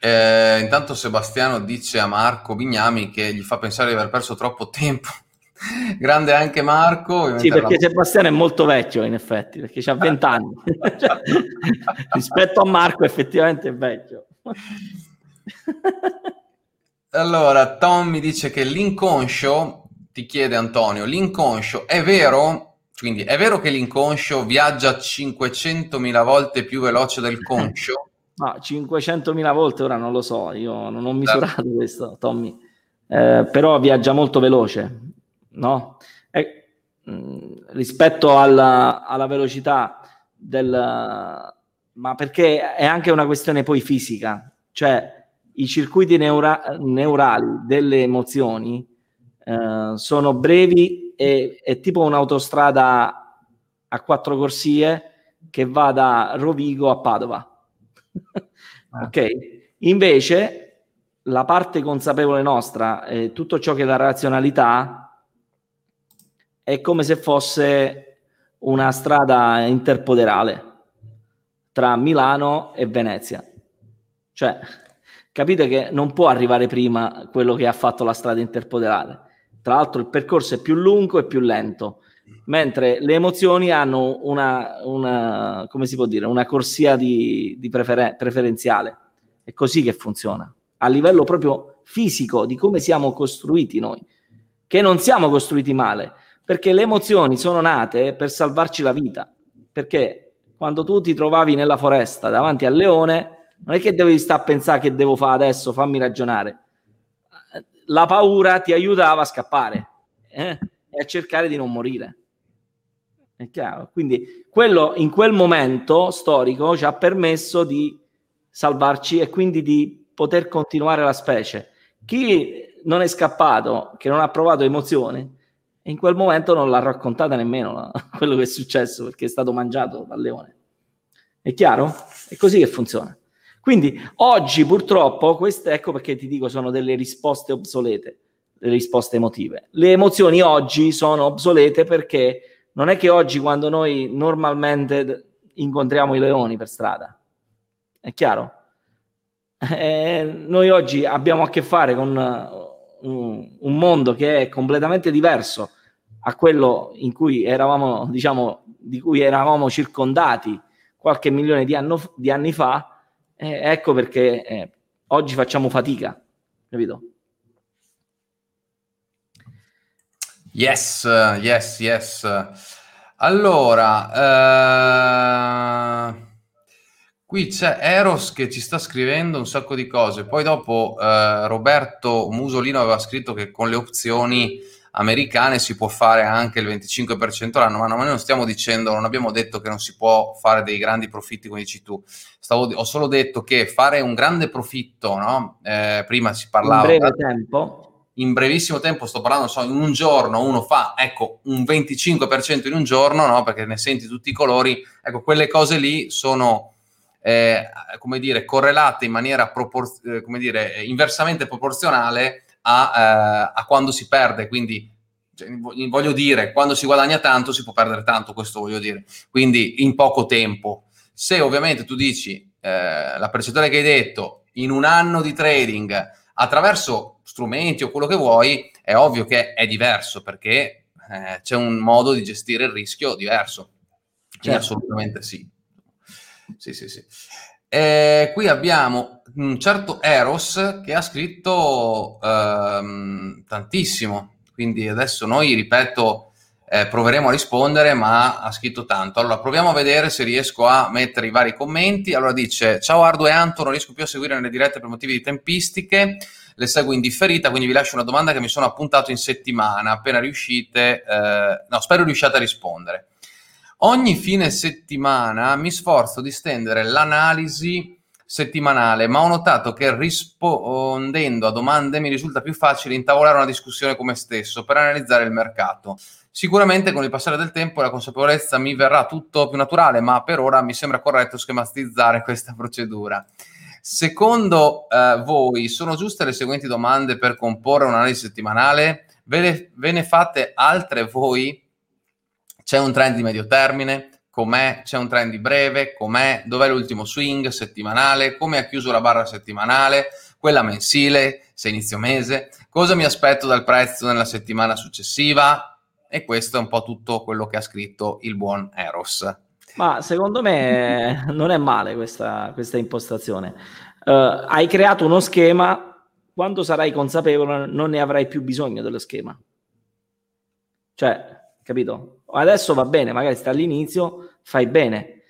Eh, intanto Sebastiano dice a Marco Bignami che gli fa pensare di aver perso troppo tempo. Grande anche Marco. Sì, perché la... Sebastiano è molto vecchio in effetti, perché ha 20 anni. Rispetto a Marco effettivamente è vecchio. allora, Tommy dice che l'inconscio, ti chiede Antonio, l'inconscio è vero? Quindi è vero che l'inconscio viaggia 500.000 volte più veloce del conscio? No, 500.000 volte ora non lo so, io non ho misurato certo. questo, Tommy, eh, però viaggia molto veloce, no? E, mh, mm, rispetto alla, alla velocità del... ma perché è anche una questione poi fisica, cioè i circuiti neura- neurali delle emozioni eh, sono brevi e è tipo un'autostrada a quattro corsie che va da Rovigo a Padova Ah. ok? Invece la parte consapevole nostra, eh, tutto ciò che è la razionalità, è come se fosse una strada interpoderale tra Milano e Venezia. Cioè, capite che non può arrivare prima quello che ha fatto la strada interpoderale. Tra l'altro il percorso è più lungo e più lento mentre le emozioni hanno una, una come si può dire, una corsia di, di preferen- preferenziale. È così che funziona, a livello proprio fisico di come siamo costruiti noi, che non siamo costruiti male, perché le emozioni sono nate per salvarci la vita, perché quando tu ti trovavi nella foresta davanti al leone, non è che devi stare a pensare che devo fare adesso, fammi ragionare. La paura ti aiutava a scappare eh? e a cercare di non morire. È chiaro? Quindi quello in quel momento storico ci ha permesso di salvarci e quindi di poter continuare la specie. Chi non è scappato, che non ha provato emozione, in quel momento non l'ha raccontata nemmeno quello che è successo perché è stato mangiato dal leone. È chiaro? È così che funziona. Quindi oggi purtroppo, queste ecco perché ti dico sono delle risposte obsolete, le risposte emotive. Le emozioni oggi sono obsolete perché non è che oggi quando noi normalmente incontriamo i leoni per strada, è chiaro? Eh, noi oggi abbiamo a che fare con uh, un, un, mondo che è completamente diverso a quello in cui eravamo, diciamo, di cui eravamo circondati qualche milione di, anno, di anni fa. Eh, ecco perché eh, oggi facciamo fatica, capito? Yes, yes, yes. Allora, eh, qui c'è Eros che ci sta scrivendo un sacco di cose. Poi dopo eh, Roberto Musolino aveva scritto che con le opzioni americane si può fare anche il 25% l'anno, ma noi non stiamo dicendo, non abbiamo detto che non si può fare dei grandi profitti come dici tu. Stavo, ho solo detto che fare un grande profitto, no? eh, prima si parlava... In breve tempo in brevissimo tempo, sto parlando, so, in un giorno uno fa, ecco, un 25% in un giorno, no? perché ne senti tutti i colori, ecco, quelle cose lì sono, eh, come dire, correlate in maniera, propor- eh, come dire, inversamente proporzionale a, eh, a quando si perde, quindi cioè, voglio dire, quando si guadagna tanto si può perdere tanto, questo voglio dire, quindi in poco tempo. Se ovviamente tu dici eh, la percentuale che hai detto, in un anno di trading, attraverso strumenti o quello che vuoi, è ovvio che è diverso perché eh, c'è un modo di gestire il rischio diverso. Certo. Assolutamente sì. Sì, sì, sì. Eh, qui abbiamo un certo Eros che ha scritto ehm, tantissimo, quindi adesso noi, ripeto, eh, proveremo a rispondere, ma ha scritto tanto. Allora, proviamo a vedere se riesco a mettere i vari commenti. Allora dice, ciao Ardo e Anto, non riesco più a seguire nelle dirette per motivi di tempistiche le seguo in differita, quindi vi lascio una domanda che mi sono appuntato in settimana, appena riuscite, eh, no, spero riusciate a rispondere. Ogni fine settimana mi sforzo di stendere l'analisi settimanale, ma ho notato che rispondendo a domande mi risulta più facile intavolare una discussione come stesso per analizzare il mercato. Sicuramente con il passare del tempo la consapevolezza mi verrà tutto più naturale, ma per ora mi sembra corretto schematizzare questa procedura. Secondo eh, voi sono giuste le seguenti domande per comporre un'analisi settimanale? Ve, le, ve ne fate altre voi? C'è un trend di medio termine? com'è, c'è un trend di breve, com'è, dov'è l'ultimo swing settimanale, come ha chiuso la barra settimanale, quella mensile, se inizio mese, cosa mi aspetto dal prezzo nella settimana successiva? E questo è un po' tutto quello che ha scritto il buon Eros. Ma secondo me non è male questa, questa impostazione. Uh, hai creato uno schema, quando sarai consapevole non ne avrai più bisogno dello schema. Cioè, capito? Adesso va bene, magari sta all'inizio, fai bene,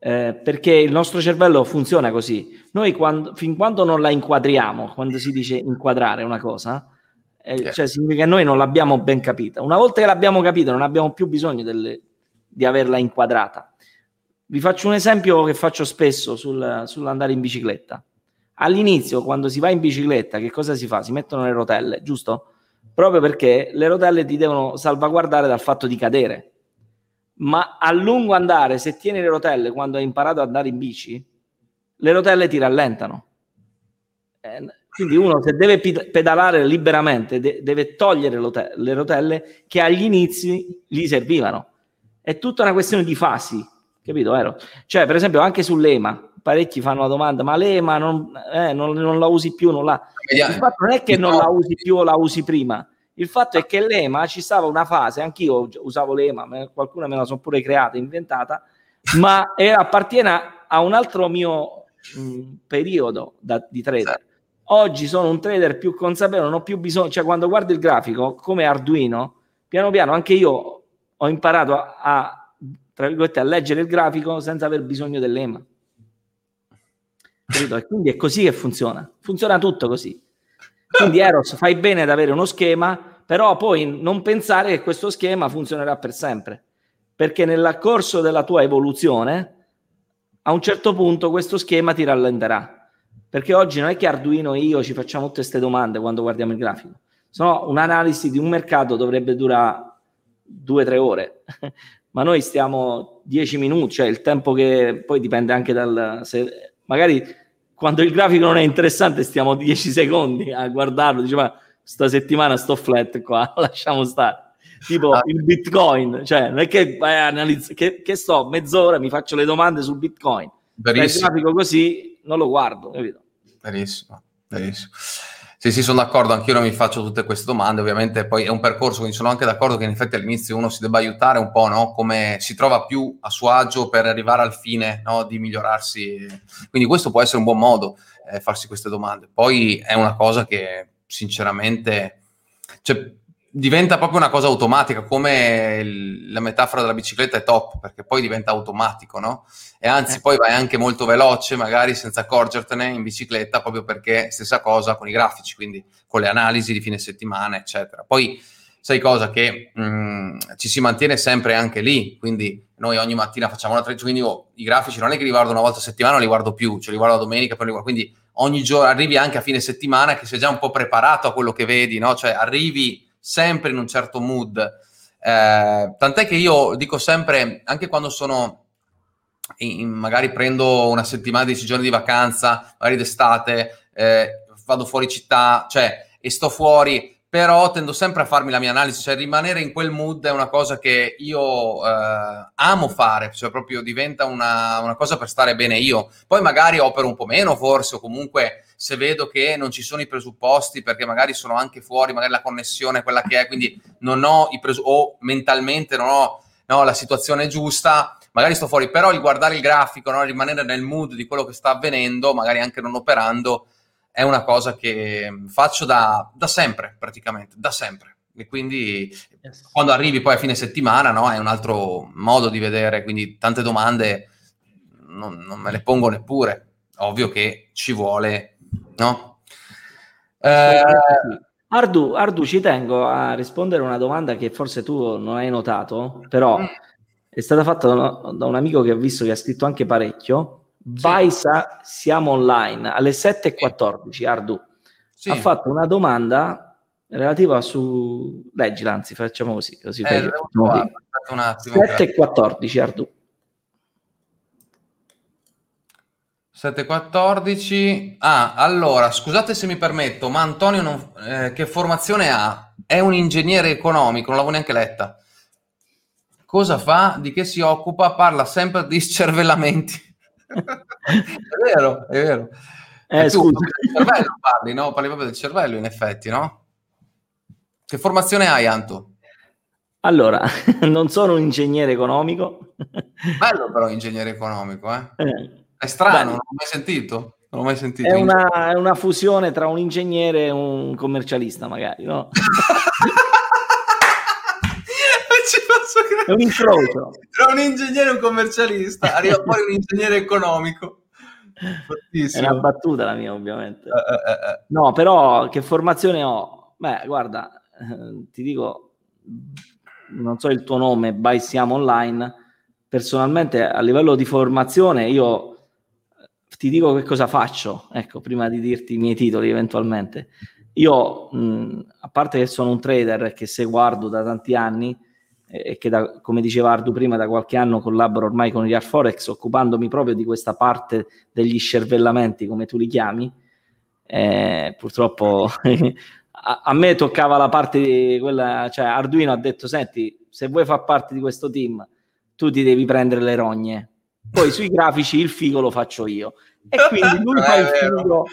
eh, perché il nostro cervello funziona così. Noi quando, fin quando non la inquadriamo, quando si dice inquadrare una cosa, eh, yeah. cioè significa che noi non l'abbiamo ben capita. Una volta che l'abbiamo capita, non abbiamo più bisogno delle, di averla inquadrata. Vi faccio un esempio che faccio spesso sul, sull'andare in bicicletta. All'inizio, quando si va in bicicletta, che cosa si fa? Si mettono le rotelle, giusto? Proprio perché le rotelle ti devono salvaguardare dal fatto di cadere. Ma a lungo andare, se tieni le rotelle quando hai imparato ad andare in bici, le rotelle ti rallentano. Eh, quindi uno se deve pedalare liberamente de- deve togliere le rotelle che agli inizi gli servivano. È tutta una questione di fasi, capito? Vero? Cioè, per esempio, anche sull'EMA, parecchi fanno la domanda, ma l'EMA non, eh, non, non la usi più, non la... Il fatto non è che non la usi più o la usi prima, il fatto è che l'EMA ci stava una fase, anch'io usavo l'EMA, qualcuna me la sono pure creata, inventata, ma era, appartiene a un altro mio mh, periodo da, di trader. Oggi sono un trader più consapevole, non ho più bisogno, cioè quando guardo il grafico come Arduino, piano piano anche io ho imparato a, a, a leggere il grafico senza aver bisogno dell'EMA. Capito? Quindi è così che funziona. Funziona tutto così. Quindi Eros, fai bene ad avere uno schema, però poi non pensare che questo schema funzionerà per sempre, perché nel corso della tua evoluzione, a un certo punto questo schema ti rallenterà. Perché oggi non è che Arduino e io ci facciamo tutte queste domande quando guardiamo il grafico, se no un'analisi di un mercato dovrebbe durare due o tre ore. Ma noi stiamo dieci minuti, cioè il tempo che poi dipende anche dal... Se, magari quando il grafico non è interessante stiamo 10 secondi a guardarlo, dice ma sta settimana sto flat qua, lasciamo stare. Tipo ah. il Bitcoin, cioè non è che, vai analizz- che, che sto mezz'ora mi faccio le domande sul Bitcoin. Verissimo. Il grafico così non lo guardo, capito? Verissimo, verissimo. Sì, sì, sono d'accordo, anch'io non mi faccio tutte queste domande, ovviamente poi è un percorso, quindi sono anche d'accordo che in effetti all'inizio uno si debba aiutare un po', no? come si trova più a suo agio per arrivare al fine no? di migliorarsi. Quindi questo può essere un buon modo, eh, farsi queste domande. Poi è una cosa che sinceramente... Cioè, diventa proprio una cosa automatica, come il, la metafora della bicicletta è top, perché poi diventa automatico, no? E anzi, eh. poi vai anche molto veloce, magari senza accorgertene in bicicletta, proprio perché stessa cosa con i grafici, quindi con le analisi di fine settimana, eccetera. Poi sai cosa che mh, mm, ci si mantiene sempre anche lì, quindi noi ogni mattina facciamo una traccia, quindi io i grafici non è che li guardo una volta a settimana, li guardo più, cioè li guardo la domenica, poi li guardo, quindi ogni giorno arrivi anche a fine settimana che sei già un po' preparato a quello che vedi, no? Cioè arrivi sempre in un certo mood. Eh, tant'è che io dico sempre, anche quando sono, in, magari prendo una settimana, dieci giorni di vacanza, magari d'estate, eh, vado fuori città, cioè, e sto fuori, però tendo sempre a farmi la mia analisi, cioè rimanere in quel mood è una cosa che io eh, amo fare, cioè proprio diventa una, una, cosa per stare bene io. Poi magari opero un po' meno forse o comunque se vedo che non ci sono i presupposti perché magari sono anche fuori, magari la connessione è quella che è, quindi non ho i presupposti o mentalmente non ho no, la situazione giusta, magari sto fuori, però il guardare il grafico, no, rimanere nel mood di quello che sta avvenendo, magari anche non operando, è una cosa che faccio da, da sempre, praticamente, da sempre. E quindi yes. quando arrivi poi a fine settimana, no, è un altro modo di vedere, quindi tante domande non, non me le pongo neppure. Ovvio che ci vuole no? Eh, Ardu, Ardu, ci tengo a rispondere a una domanda che forse tu non hai notato, però mm. è stata fatta da, da un amico che ho visto che ha scritto anche parecchio, Baisa, siamo online alle 7.14. Ardu sì. ha fatto una domanda relativa su. Leggila, anzi, facciamo così. così eh, fai... un attimo. 7.14, Ardu. 7.14. Ah, allora, scusate se mi permetto, ma Antonio non, eh, che formazione ha? È un ingegnere economico, non l'avevo neanche letta. Cosa fa? Di che si occupa? Parla sempre di scervellamenti. è vero, è vero. Eh, tu del cervello parli, no? Parli proprio del cervello, in effetti, no? Che formazione hai, Anto? Allora, non sono un ingegnere economico. Bello però ingegnere economico, eh? eh è strano, Beh, non l'ho mai sentito. Non l'ho mai sentito. È una, è una, fusione tra un ingegnere e un commercialista, magari, no? è un incrocio. Tra un ingegnere e un commercialista arriva poi un ingegnere economico. Fortissimo. È una battuta la mia, ovviamente. Uh, uh, uh. No, però che formazione ho? Beh, guarda, eh, ti dico, non so il tuo nome, by Siamo Online. Personalmente, a livello di formazione, io ti dico che cosa faccio, ecco, prima di dirti i miei titoli eventualmente. Io, mh, a parte che sono un trader che seguo Ardu da tanti anni e che, da, come diceva Ardu prima, da qualche anno collaboro ormai con gli Art Forex, occupandomi proprio di questa parte degli scervellamenti, come tu li chiami. Eh, purtroppo a, a, me toccava la parte di quella, cioè Arduino ha detto, senti, se vuoi far parte di questo team, tu ti devi prendere le rogne poi sui grafici il figo lo faccio io. E quindi lui fa, il figo,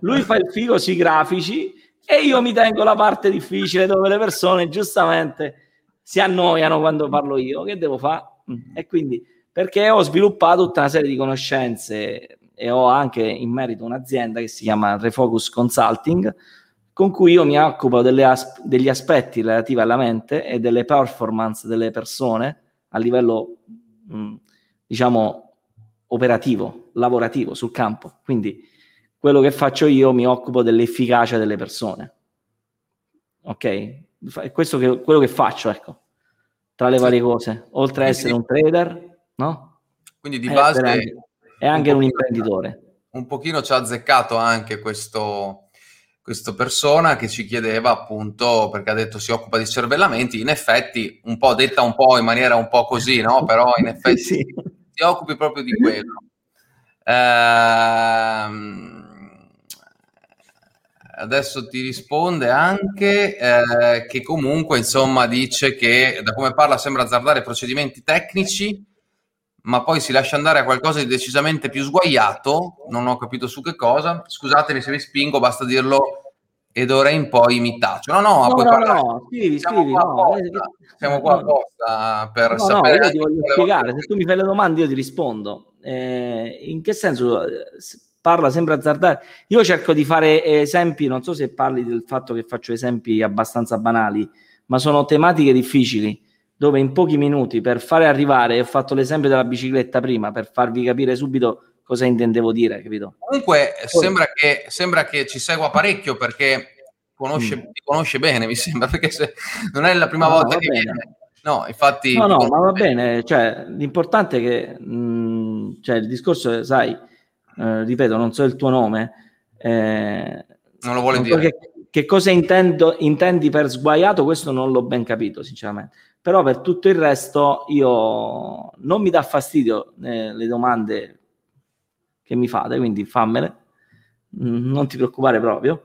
lui fa il figo sui grafici e io mi tengo la parte difficile dove le persone giustamente si annoiano quando parlo io. Che devo fare? Mm. E quindi perché ho sviluppato tutta una serie di conoscenze e ho anche in merito un'azienda che si chiama Refocus Consulting con cui io mi occupo as- degli aspetti relativi alla mente e delle performance delle persone a livello mh, mm, diciamo, operativo, lavorativo sul campo. Quindi quello che faccio io mi occupo dell'efficacia delle persone. Ok? È questo che, quello che faccio, ecco, tra le varie cose. Oltre a essere un trader, no? Quindi di base... È anche un, un imprenditore. Un pochino ci ha azzeccato anche questo, questa persona che ci chiedeva appunto, perché ha detto si occupa di cervellamenti, in effetti un po' detta un po' in maniera un po' così, no? Però in effetti sì ti occupi proprio di quello. Ehm, adesso ti risponde anche eh, che comunque insomma dice che da come parla sembra azzardare procedimenti tecnici ma poi si lascia andare a qualcosa di decisamente più sguaiato. Non ho capito su che cosa. Scusatemi se vi spingo basta dirlo e d'ora in poi mi taccio. No, no, no, no, no, scrivi, siamo scrivi, qua no, apposta, siamo qua apposta per no, sapere... No, io ti voglio spiegare, se tu mi fai le domande io ti rispondo. Eh, in che senso parla sempre azzardare? Io cerco di fare esempi, non so se parli del fatto che faccio esempi abbastanza banali, ma sono tematiche difficili dove in pochi minuti per fare arrivare, ho fatto l'esempio della bicicletta prima, per farvi capire subito cosa intendevo dire, capito? Comunque sembra che, sembra che ci segua parecchio perché conosce, mm. ti conosce bene, mi sembra, perché se non è la prima no, volta che bene. viene. No, infatti... No, no, ma va bene, cioè, l'importante è che, mh, mm, cioè, il discorso, sai, eh, ripeto, non so il tuo nome, eh, non lo vuole non dire. Che, che cosa intendo, intendi per sguaiato, questo non l'ho ben capito, sinceramente. Però per tutto il resto io non mi dà fastidio eh, le domande che mi fate, quindi fammele, mm, non ti preoccupare proprio.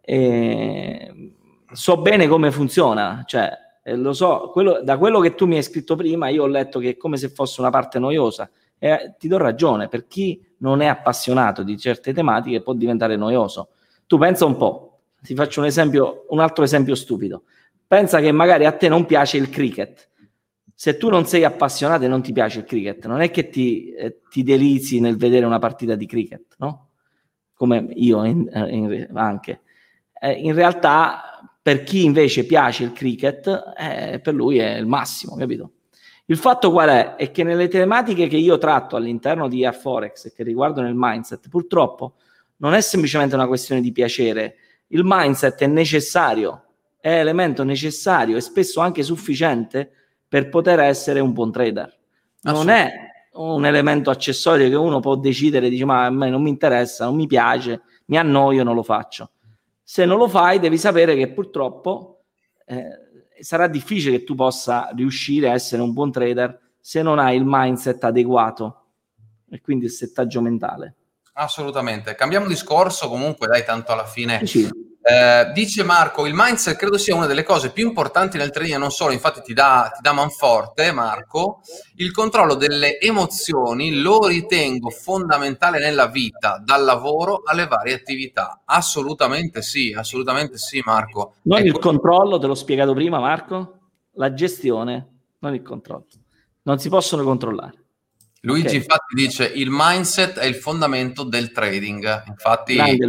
E so bene come funziona, cioè lo so, quello, da quello che tu mi hai scritto prima, io ho letto che è come se fosse una parte noiosa e ti do ragione, per chi non è appassionato di certe tematiche può diventare noioso. Tu pensa un po', ti faccio un esempio, un altro esempio stupido. Pensa che magari a te non piace il cricket, se tu non sei appassionato e non ti piace il cricket, non è che ti, eh, ti delizi nel vedere una partita di cricket, no? Come io in, eh, in, anche. Eh, in realtà, per chi invece piace il cricket, eh, per lui è il massimo, capito? Il fatto qual è? È che nelle tematiche che io tratto all'interno di Air Forex e che riguardano il mindset, purtroppo non è semplicemente una questione di piacere. Il mindset è necessario, è elemento necessario e spesso anche sufficiente per poter essere un buon trader. Non è un elemento accessorio che uno può decidere, dice ma a me non mi interessa, non mi piace, mi annoio, non lo faccio. Se non lo fai devi sapere che purtroppo eh, sarà difficile che tu possa riuscire a essere un buon trader se non hai il mindset adeguato e quindi il settaggio mentale. Assolutamente. Cambiamo discorso comunque, dai, tanto alla fine. Sì. Eh, dice Marco, il mindset credo sia una delle cose più importanti nel trading, non solo, infatti ti dà, ti dà manforte, Marco, il controllo delle emozioni lo ritengo fondamentale nella vita, dal lavoro alle varie attività. Assolutamente sì, assolutamente sì, Marco. Non ecco. il controllo, te l'ho spiegato prima, Marco, la gestione, non il controllo. Non si possono controllare. Luigi okay. infatti dice il mindset è il fondamento del trading. Infatti Grande,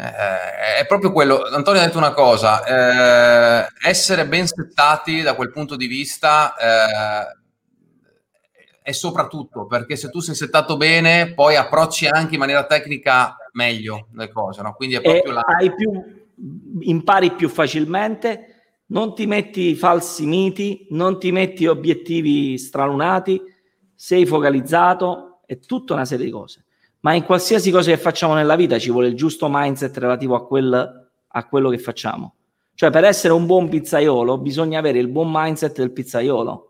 eh, è proprio quello. Antonio ha detto una cosa, eh, essere ben settati da quel punto di vista eh, è soprattutto perché se tu sei settato bene poi approcci anche in maniera tecnica meglio le cose, no? quindi è proprio la... Hai più, impari più facilmente, non ti metti falsi miti, non ti metti obiettivi stralunati, sei focalizzato, è tutta una serie di cose. Ma in qualsiasi cosa che facciamo nella vita ci vuole il giusto mindset relativo a, quel, a quello che facciamo. Cioè, per essere un buon pizzaiolo bisogna avere il buon mindset del pizzaiolo.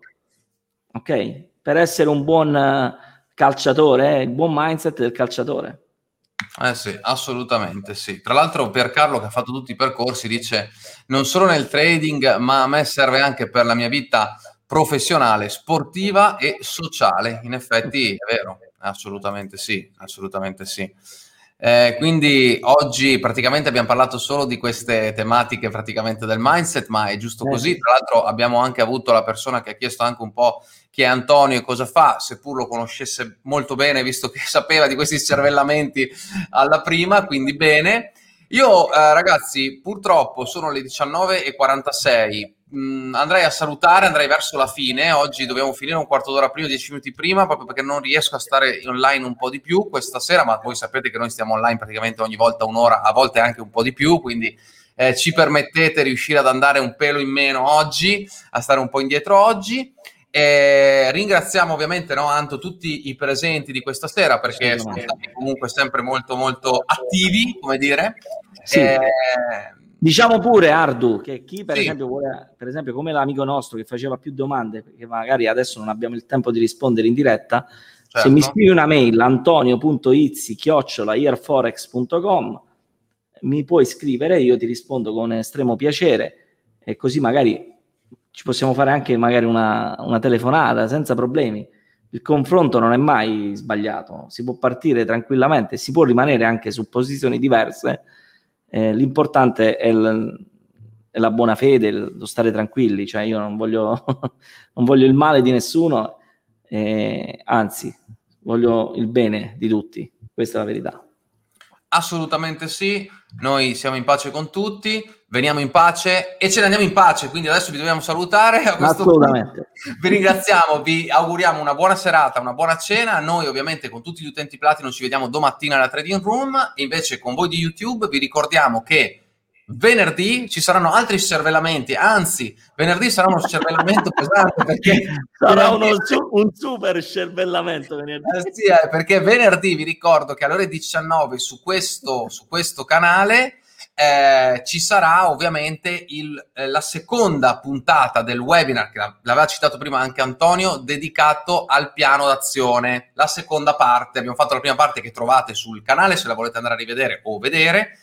Ok? Per essere un buon eh, calciatore, eh, il buon mindset del calciatore. Eh sì, assolutamente sì. Tra l'altro per Carlo che ha fatto tutti i percorsi dice non solo nel trading ma a me serve anche per la mia vita professionale, sportiva e sociale. In effetti è vero, assolutamente sì, assolutamente sì. Eh, quindi oggi praticamente abbiamo parlato solo di queste tematiche praticamente del mindset, ma è giusto così. Tra l'altro abbiamo anche avuto la persona che ha chiesto anche un po' chi è Antonio e cosa fa, seppur lo conoscesse molto bene, visto che sapeva di questi cervellamenti alla prima, quindi bene. Io eh, ragazzi, purtroppo sono le 19.46 mh, mm, andrei a salutare, andrei verso la fine. Oggi dobbiamo finire un quarto d'ora prima, dieci minuti prima, proprio perché non riesco a stare online un po' di più questa sera, ma voi sapete che noi stiamo online praticamente ogni volta un'ora, a volte anche un po' di più, quindi eh, ci permettete di riuscire ad andare un pelo in meno oggi, a stare un po' indietro oggi. E ringraziamo ovviamente no, Anto tutti i presenti di questa sera perché sono stati comunque sempre molto molto attivi, come dire. Sì. E Diciamo pure, Ardu, che chi per sì. esempio vuole, per esempio come l'amico nostro che faceva più domande, perché magari adesso non abbiamo il tempo di rispondere in diretta, certo. se mi scrivi una mail antonio.izzi-earforex.com mi puoi scrivere, io ti rispondo con estremo piacere e così magari ci possiamo fare anche magari una, una telefonata senza problemi. Il confronto non è mai sbagliato, si può partire tranquillamente, si può rimanere anche su posizioni diverse eh, l'importante è, il, è, la buona fede, lo stare tranquilli, cioè io non voglio, non voglio il male di nessuno, eh, anzi voglio il bene di tutti, questa è la verità. Assolutamente sì, noi siamo in pace con tutti, veniamo in pace e ce ne andiamo in pace, quindi adesso vi dobbiamo salutare. Assolutamente. Punto. Vi ringraziamo, vi auguriamo una buona serata, una buona cena. Noi ovviamente con tutti gli utenti Platinum ci vediamo domattina alla Trading Room, invece con voi di YouTube vi ricordiamo che venerdì ci saranno altri cervellamenti, anzi, venerdì sarà uno cervellamento pesante perché sarà uno, un super cervellamento venerdì. Eh sì, eh, perché venerdì vi ricordo che alle ore 19 su questo, su questo canale eh, ci sarà ovviamente il, eh, la seconda puntata del webinar che l'aveva citato prima anche Antonio, dedicato al piano d'azione. La seconda parte, abbiamo fatto la prima parte che trovate sul canale se la volete andare a rivedere o vedere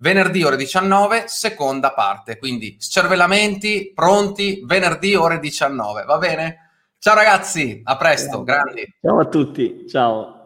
venerdì ore 19, seconda parte. Quindi scervellamenti pronti venerdì ore 19, va bene? Ciao ragazzi, a presto, grandi. Ciao a tutti, ciao.